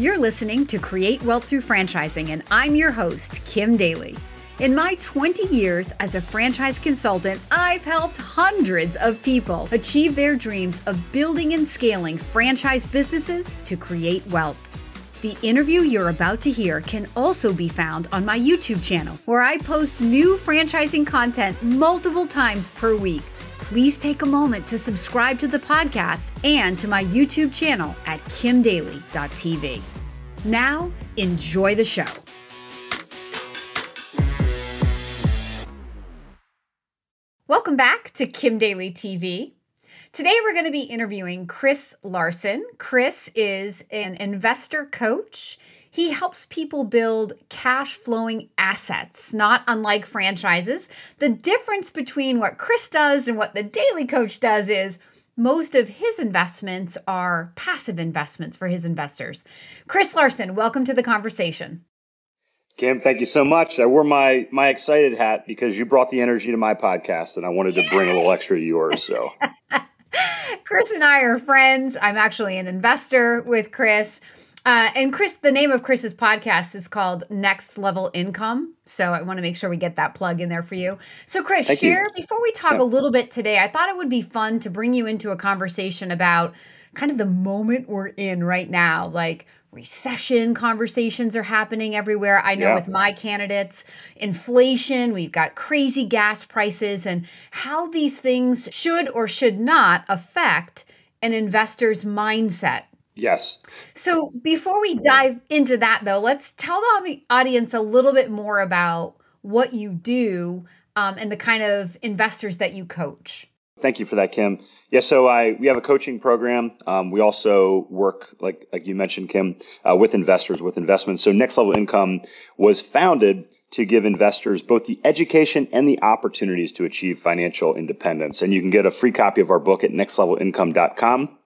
You're listening to Create Wealth Through Franchising, and I'm your host, Kim Daly. In my 20 years as a franchise consultant, I've helped hundreds of people achieve their dreams of building and scaling franchise businesses to create wealth. The interview you're about to hear can also be found on my YouTube channel, where I post new franchising content multiple times per week. Please take a moment to subscribe to the podcast and to my YouTube channel at kimdaly.tv. Now, enjoy the show. Welcome back to Kim Daly TV. Today, we're going to be interviewing Chris Larsen. Chris is an investor coach. He helps people build cash flowing assets, not unlike franchises. The difference between what Chris does and what the Daly Coach does is most of his investments are passive investments for his investors. Chris Larsen, welcome to the conversation. Kim, thank you so much. I wore my my excited hat because you brought the energy to my podcast, and I wanted to bring a little extra to yours. So Chris and I are friends. I'm actually an investor with Chris. Uh, and Chris, the name of Chris's podcast is called Next Level Income. So I want to make sure we get that plug in there for you. So, Chris, Thank share you. before we talk yeah. a little bit today, I thought it would be fun to bring you into a conversation about kind of the moment we're in right now. Like, recession conversations are happening everywhere. I know yeah. with my candidates, inflation, we've got crazy gas prices, and how these things should or should not affect an investor's mindset. Yes. So before we dive into that, though, let's tell the audience a little bit more about what you do um, and the kind of investors that you coach. Thank you for that, Kim. Yeah, so I we have a coaching program. Um, we also work, like like you mentioned, Kim, uh, with investors with investments. So Next Level Income was founded to give investors both the education and the opportunities to achieve financial independence. And you can get a free copy of our book at nextlevelincome.com.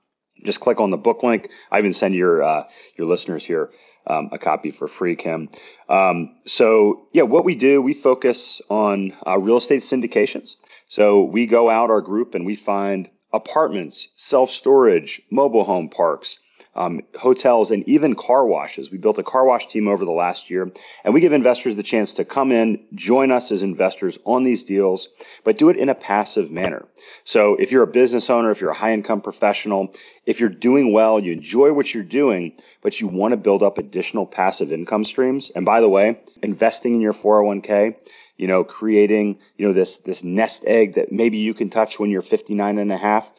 Just click on the book link. I even send your uh, your listeners here um, a copy for free, Kim. Um, so yeah, what we do, we focus on uh, real estate syndications. So we go out our group and we find apartments, self storage, mobile home parks, um, hotels, and even car washes. We built a car wash team over the last year, and we give investors the chance to come in, join us as investors on these deals, but do it in a passive manner. So if you're a business owner, if you're a high income professional, if you're doing well, you enjoy what you're doing, but you want to build up additional passive income streams, and by the way, investing in your 401k you know, creating, you know, this this nest egg that maybe you can touch when you're 59 and a half.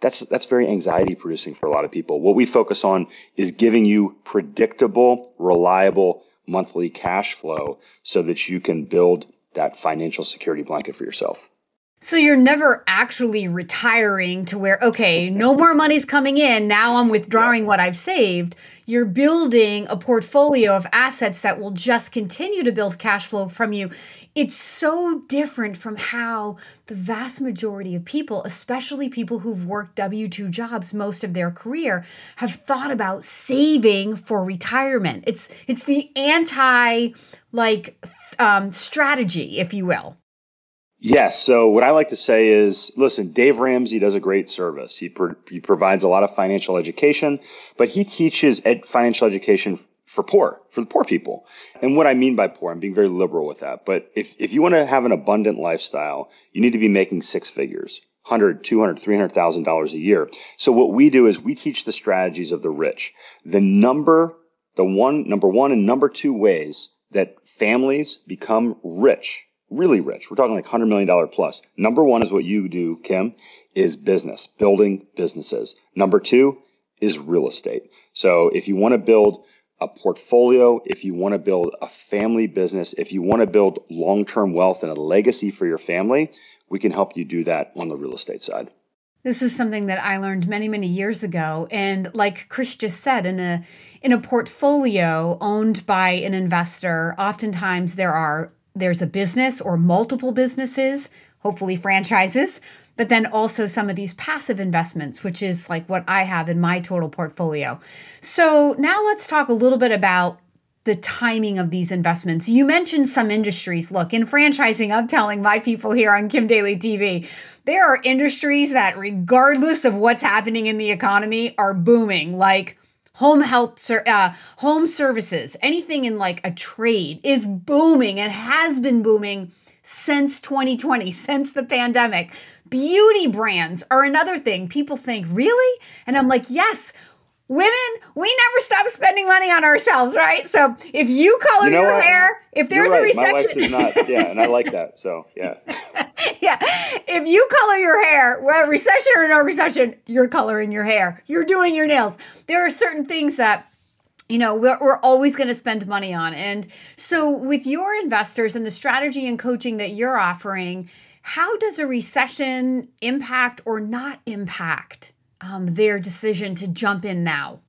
That's that's very anxiety producing for a lot of people. What we focus on is giving you predictable, reliable monthly cash flow so that you can build that financial security blanket for yourself. So you're never actually retiring to where, okay, no more money's coming in. Now I'm withdrawing what I've saved. You're building a portfolio of assets that will just continue to build cash flow from you. It's so different from how the vast majority of people, especially people who've worked W 2 jobs most of their career, have thought about saving for retirement. It's, it's the anti like um, strategy, if you will. Yes. So what I like to say is, listen, Dave Ramsey does a great service. He, he provides a lot of financial education, but he teaches ed- financial education for poor, for the poor people. And what I mean by poor, I'm being very liberal with that. But if, if you want to have an abundant lifestyle, you need to be making six figures. 100, 200, 300,000 dollars a year. So what we do is we teach the strategies of the rich. The number, the one, number one and number two ways that families become rich really rich. We're talking like $100 million plus. Number one is what you do, Kim, is business, building businesses. Number two is real estate. So if you want to build a portfolio, if you want to build a family business, if you want to build long term wealth and a legacy for your family, we can help you do that on the real estate side. This is something that I learned many, many years ago. And like Chris just said, in a in a portfolio owned by an investor, oftentimes there are there's a business or multiple businesses, hopefully franchises, but then also some of these passive investments, which is like what I have in my total portfolio. So now let's talk a little bit about the timing of these investments. You mentioned some industries. Look, in franchising, I'm telling my people here on Kim Daly TV, there are industries that, regardless of what's happening in the economy, are booming, like home health uh, home services anything in like a trade is booming and has been booming since 2020 since the pandemic. Beauty brands are another thing people think really? And i'm like yes women we never stop spending money on ourselves right? So if you color you know your what? hair if there's right. a recession My wife does not, yeah and i like that so yeah. Yeah. If you color your hair well recession or no recession you're coloring your hair. You're doing your nails. There are certain things that you know we're, we're always going to spend money on. And so with your investors and the strategy and coaching that you're offering how does a recession impact or not impact um, their decision to jump in now?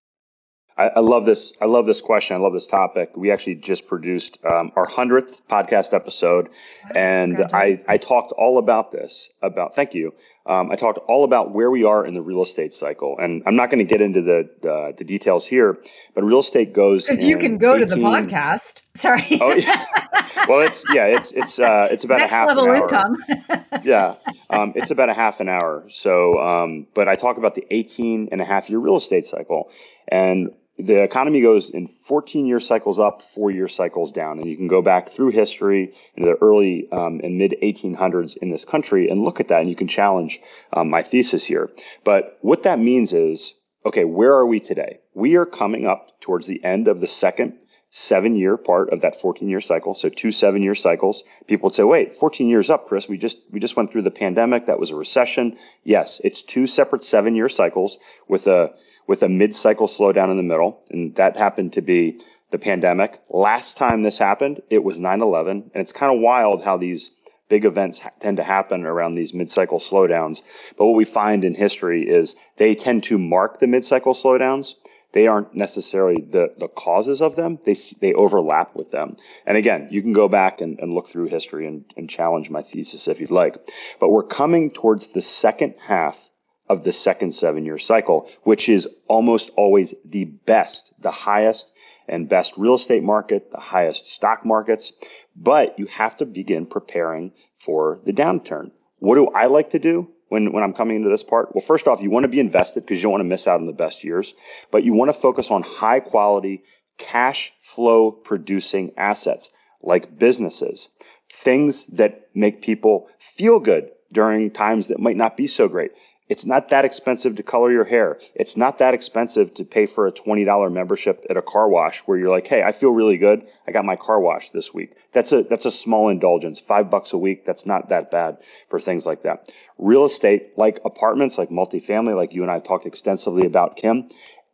I, I, love this. I love this question. I love this topic. We actually just produced um, our hundredth podcast episode, wow, and I, I talked all about this. About thank you. Um, I talked all about where we are in the real estate cycle, and I'm not going to get into the uh, the details here. But real estate goes because you can go 18, to the podcast. Sorry. Oh, yeah. well, it's yeah, it's it's uh, it's about Next a half level an hour. income. yeah, um, it's about a half an hour. So, um, but I talk about the 18 and a half year real estate cycle, and the economy goes in 14 year cycles up, four year cycles down. And you can go back through history into the early um, and mid 1800s in this country and look at that and you can challenge um, my thesis here. But what that means is, okay, where are we today? We are coming up towards the end of the second seven year part of that 14 year cycle. So two seven year cycles. People would say, wait, 14 years up, Chris, we just, we just went through the pandemic. That was a recession. Yes, it's two separate seven year cycles with a, with a mid-cycle slowdown in the middle, and that happened to be the pandemic. Last time this happened, it was 9/11, and it's kind of wild how these big events tend to happen around these mid-cycle slowdowns. But what we find in history is they tend to mark the mid-cycle slowdowns. They aren't necessarily the, the causes of them. They, they overlap with them. And again, you can go back and, and look through history and, and challenge my thesis if you'd like. But we're coming towards the second half of the second seven year cycle, which is almost always the best, the highest and best real estate market, the highest stock markets. But you have to begin preparing for the downturn. What do I like to do when, when I'm coming into this part? Well, first off, you want to be invested because you don't want to miss out on the best years, but you want to focus on high quality cash flow producing assets like businesses, things that make people feel good during times that might not be so great. It's not that expensive to color your hair. It's not that expensive to pay for a $20 membership at a car wash where you're like, "Hey, I feel really good. I got my car washed this week." That's a that's a small indulgence. 5 bucks a week, that's not that bad for things like that. Real estate like apartments, like multifamily, like you and I have talked extensively about Kim,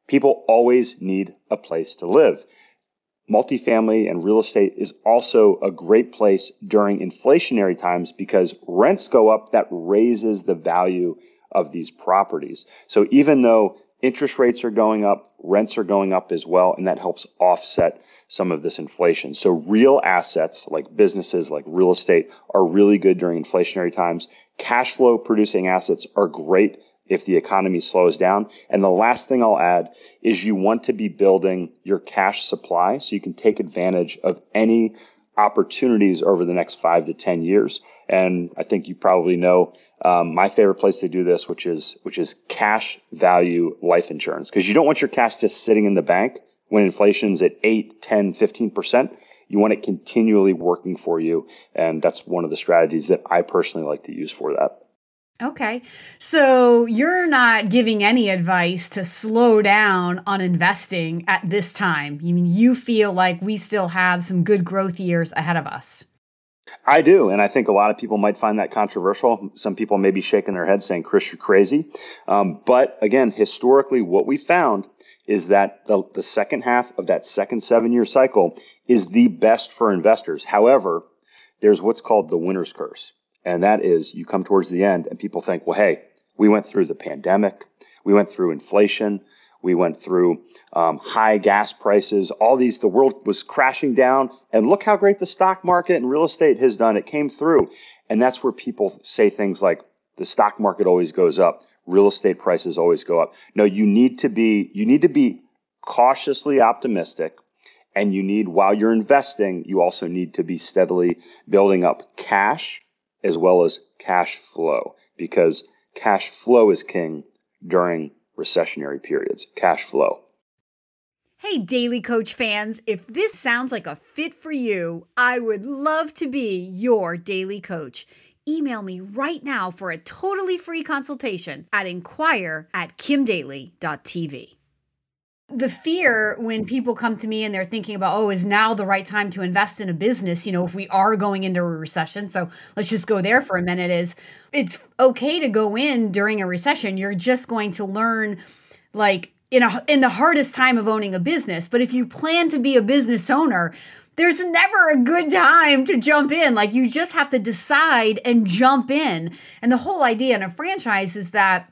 people always need a place to live. Multifamily and real estate is also a great place during inflationary times because rents go up that raises the value of these properties. So even though interest rates are going up, rents are going up as well, and that helps offset some of this inflation. So real assets like businesses, like real estate are really good during inflationary times. Cash flow producing assets are great if the economy slows down. And the last thing I'll add is you want to be building your cash supply so you can take advantage of any opportunities over the next five to 10 years. And I think you probably know um, my favorite place to do this, which is which is cash value life insurance, because you don't want your cash just sitting in the bank when inflation's at 8, 10, 15%. You want it continually working for you. And that's one of the strategies that I personally like to use for that. Okay. So you're not giving any advice to slow down on investing at this time. You mean you feel like we still have some good growth years ahead of us? I do. And I think a lot of people might find that controversial. Some people may be shaking their heads saying, Chris, you're crazy. Um, but again, historically, what we found is that the, the second half of that second seven year cycle is the best for investors. However, there's what's called the winner's curse. And that is you come towards the end and people think, well, hey, we went through the pandemic. We went through inflation. We went through um, high gas prices. All these, the world was crashing down. And look how great the stock market and real estate has done. It came through. And that's where people say things like the stock market always goes up. Real estate prices always go up. No, you need to be, you need to be cautiously optimistic. And you need, while you're investing, you also need to be steadily building up cash as well as cash flow because cash flow is king during recessionary periods. Cash flow. Hey, Daly Coach fans, if this sounds like a fit for you, I would love to be your daily coach. Email me right now for a totally free consultation at inquire at kimdaly.tv. The fear when people come to me and they're thinking about, oh, is now the right time to invest in a business? You know, if we are going into a recession. So let's just go there for a minute is it's okay to go in during a recession. You're just going to learn like in a in the hardest time of owning a business. But if you plan to be a business owner, there's never a good time to jump in. Like you just have to decide and jump in. And the whole idea in a franchise is that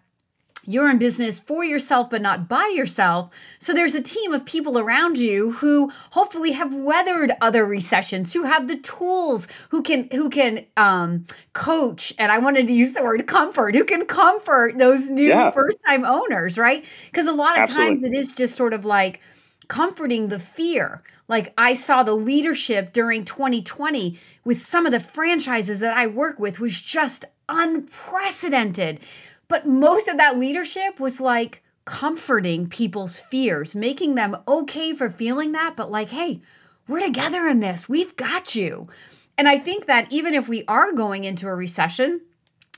you're in business for yourself but not by yourself so there's a team of people around you who hopefully have weathered other recessions who have the tools who can who can um, coach and i wanted to use the word comfort who can comfort those new yeah. first time owners right because a lot of Absolutely. times it is just sort of like comforting the fear like i saw the leadership during 2020 with some of the franchises that i work with was just unprecedented but most of that leadership was like comforting people's fears, making them okay for feeling that, but like, hey, we're together in this. We've got you. And I think that even if we are going into a recession,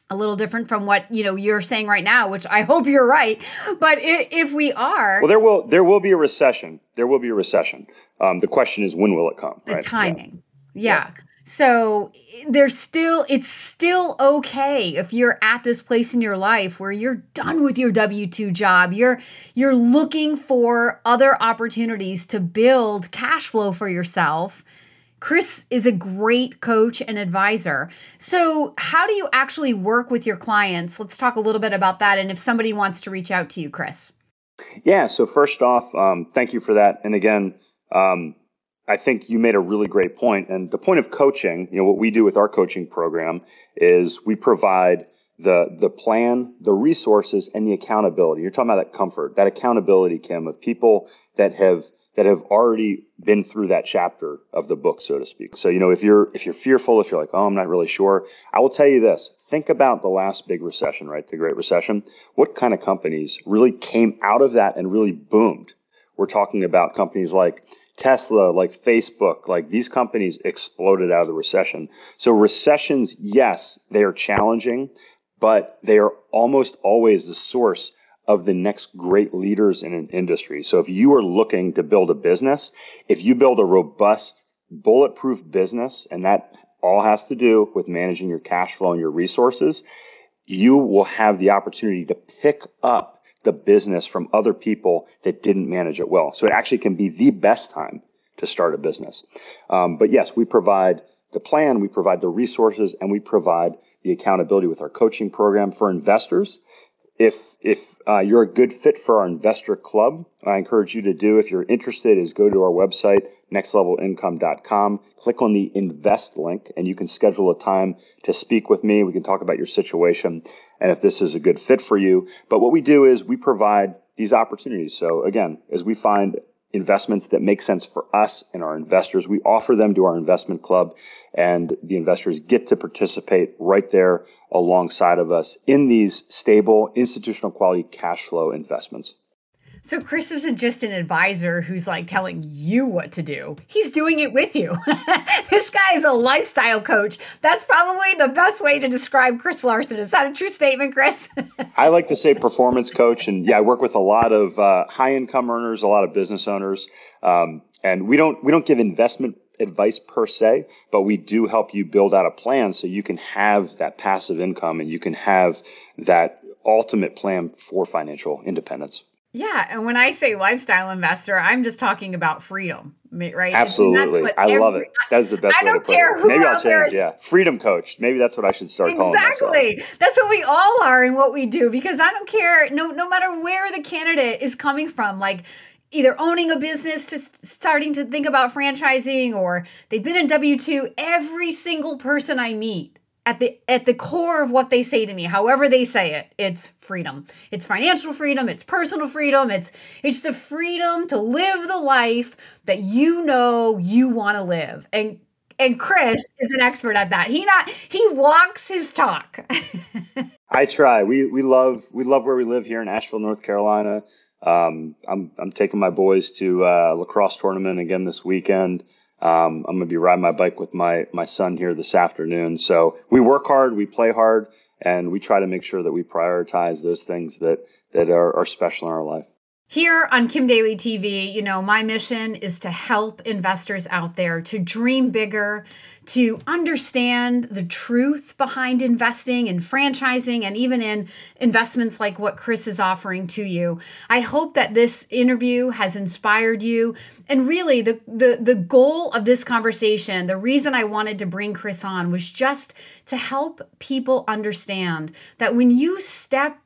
a little different from what you know you're saying right now which i hope you're right but if we are well there will there will be a recession there will be a recession um, the question is when will it come the right? timing yeah. yeah. So there's still, it's still okay if you're at this place in your life where you're done with your W 2 job. You're, you're looking for other opportunities to build cash flow for yourself. Chris is a great coach and advisor. So, how do you actually work with your clients? Let's talk a little bit about that. And if somebody wants to reach out to you, Chris. Yeah. So, first off, um, thank you for that. And again, um, I think you made a really great point. And the point of coaching, you know, what we do with our coaching program is we provide the the plan, the resources, and the accountability. You're talking about that comfort, that accountability, Kim, of people that have that have already been through that chapter of the book, so to speak. So, you know, if you're if you're fearful, if you're like, oh, I'm not really sure, I will tell you this. Think about the last big recession, right? The Great Recession. What kind of companies really came out of that and really boomed? We're talking about companies like Tesla, like Facebook, like these companies exploded out of the recession. So recessions, yes, they are challenging, but they are almost always the source of the next great leaders in an industry. So if you are looking to build a business, if you build a robust, bulletproof business, and that all has to do with managing your cash flow and your resources, you will have the opportunity to pick up the business from other people that didn't manage it well. So it actually can be the best time to start a business. Um, but yes, we provide the plan, we provide the resources, and we provide the accountability with our coaching program for investors. If if uh, you're a good fit for our investor club, I encourage you to do. If you're interested, is go to our website nextlevelincome.com. Click on the invest link, and you can schedule a time to speak with me. We can talk about your situation and if this is a good fit for you. But what we do is we provide these opportunities. So again, as we find investments that make sense for us and our investors, we offer them to our investment club and the investors get to participate right there alongside of us in these stable institutional quality cash flow investments. So Chris isn't just an advisor who's like telling you what to do. He's doing it with you. this guy is a lifestyle coach. That's probably the best way to describe Chris Larsen. Is that a true statement, Chris? I like to say performance coach, and yeah, I work with a lot of uh, high income earners, a lot of business owners, um, and we don't we don't give investment advice per se, but we do help you build out a plan so you can have that passive income and you can have that ultimate plan for financial independence. Yeah, and when I say lifestyle investor, I'm just talking about freedom, right? Absolutely, I every, love it. That's the best. I don't care who Maybe I'll change. Is. Yeah, freedom coach. Maybe that's what I should start exactly. calling Exactly. That's what we all are and what we do because I don't care. No, no matter where the candidate is coming from, like either owning a business to starting to think about franchising or they've been in W two. Every single person I meet at the at the core of what they say to me however they say it it's freedom it's financial freedom it's personal freedom it's it's the freedom to live the life that you know you want to live and And Chris is an expert at that. He not he walks his talk. I try. We we love we love where we live here in Asheville, North Carolina. Um, I'm I'm taking my boys to uh, lacrosse tournament again this weekend. Um, I'm gonna be riding my bike with my my son here this afternoon. So we work hard, we play hard, and we try to make sure that we prioritize those things that that are, are special in our life. Here on Kim Daly TV, you know, my mission is to help investors out there to dream bigger, to understand the truth behind investing and franchising and even in investments like what Chris is offering to you. I hope that this interview has inspired you. And really the the the goal of this conversation, the reason I wanted to bring Chris on was just to help people understand that when you step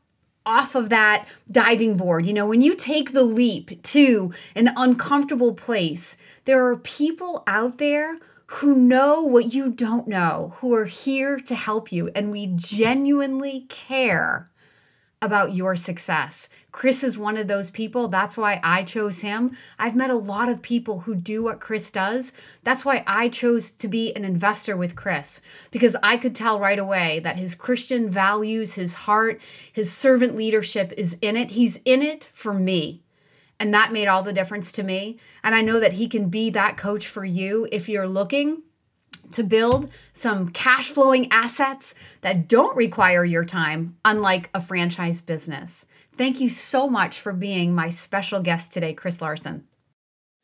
off of that diving board. You know, when you take the leap to an uncomfortable place, there are people out there who know what you don't know, who are here to help you, and we genuinely care about your success. Chris is one of those people. That's why I chose him. I've met a lot of people who do what Chris does. That's why I chose to be an investor with Chris because I could tell right away that his Christian values, his heart, his servant leadership is in it. He's in it for me. And that made all the difference to me. And I know that he can be that coach for you if you're looking to build some cash flowing assets that don't require your time, unlike a franchise business. Thank you so much for being my special guest today, Chris Larsen.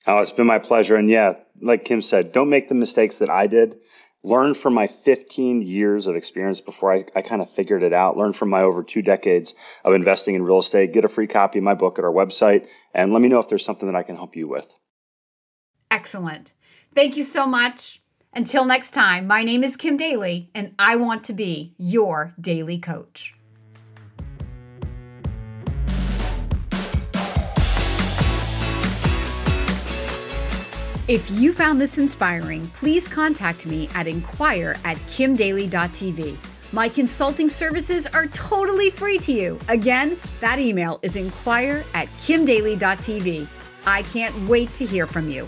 Oh, it's been my pleasure. And yeah, like Kim said, don't make the mistakes that I did. Learn from my 15 years of experience before I, I kind of figured it out. Learn from my over two decades of investing in real estate. Get a free copy of my book at our website and let me know if there's something that I can help you with. Excellent. Thank you so much. Until next time, my name is Kim Daly, and I want to be your daily coach. If you found this inspiring, please contact me at inquire at kimdaly.tv. My consulting services are totally free to you. Again, that email is inquire at kimdaly.tv. I can't wait to hear from you.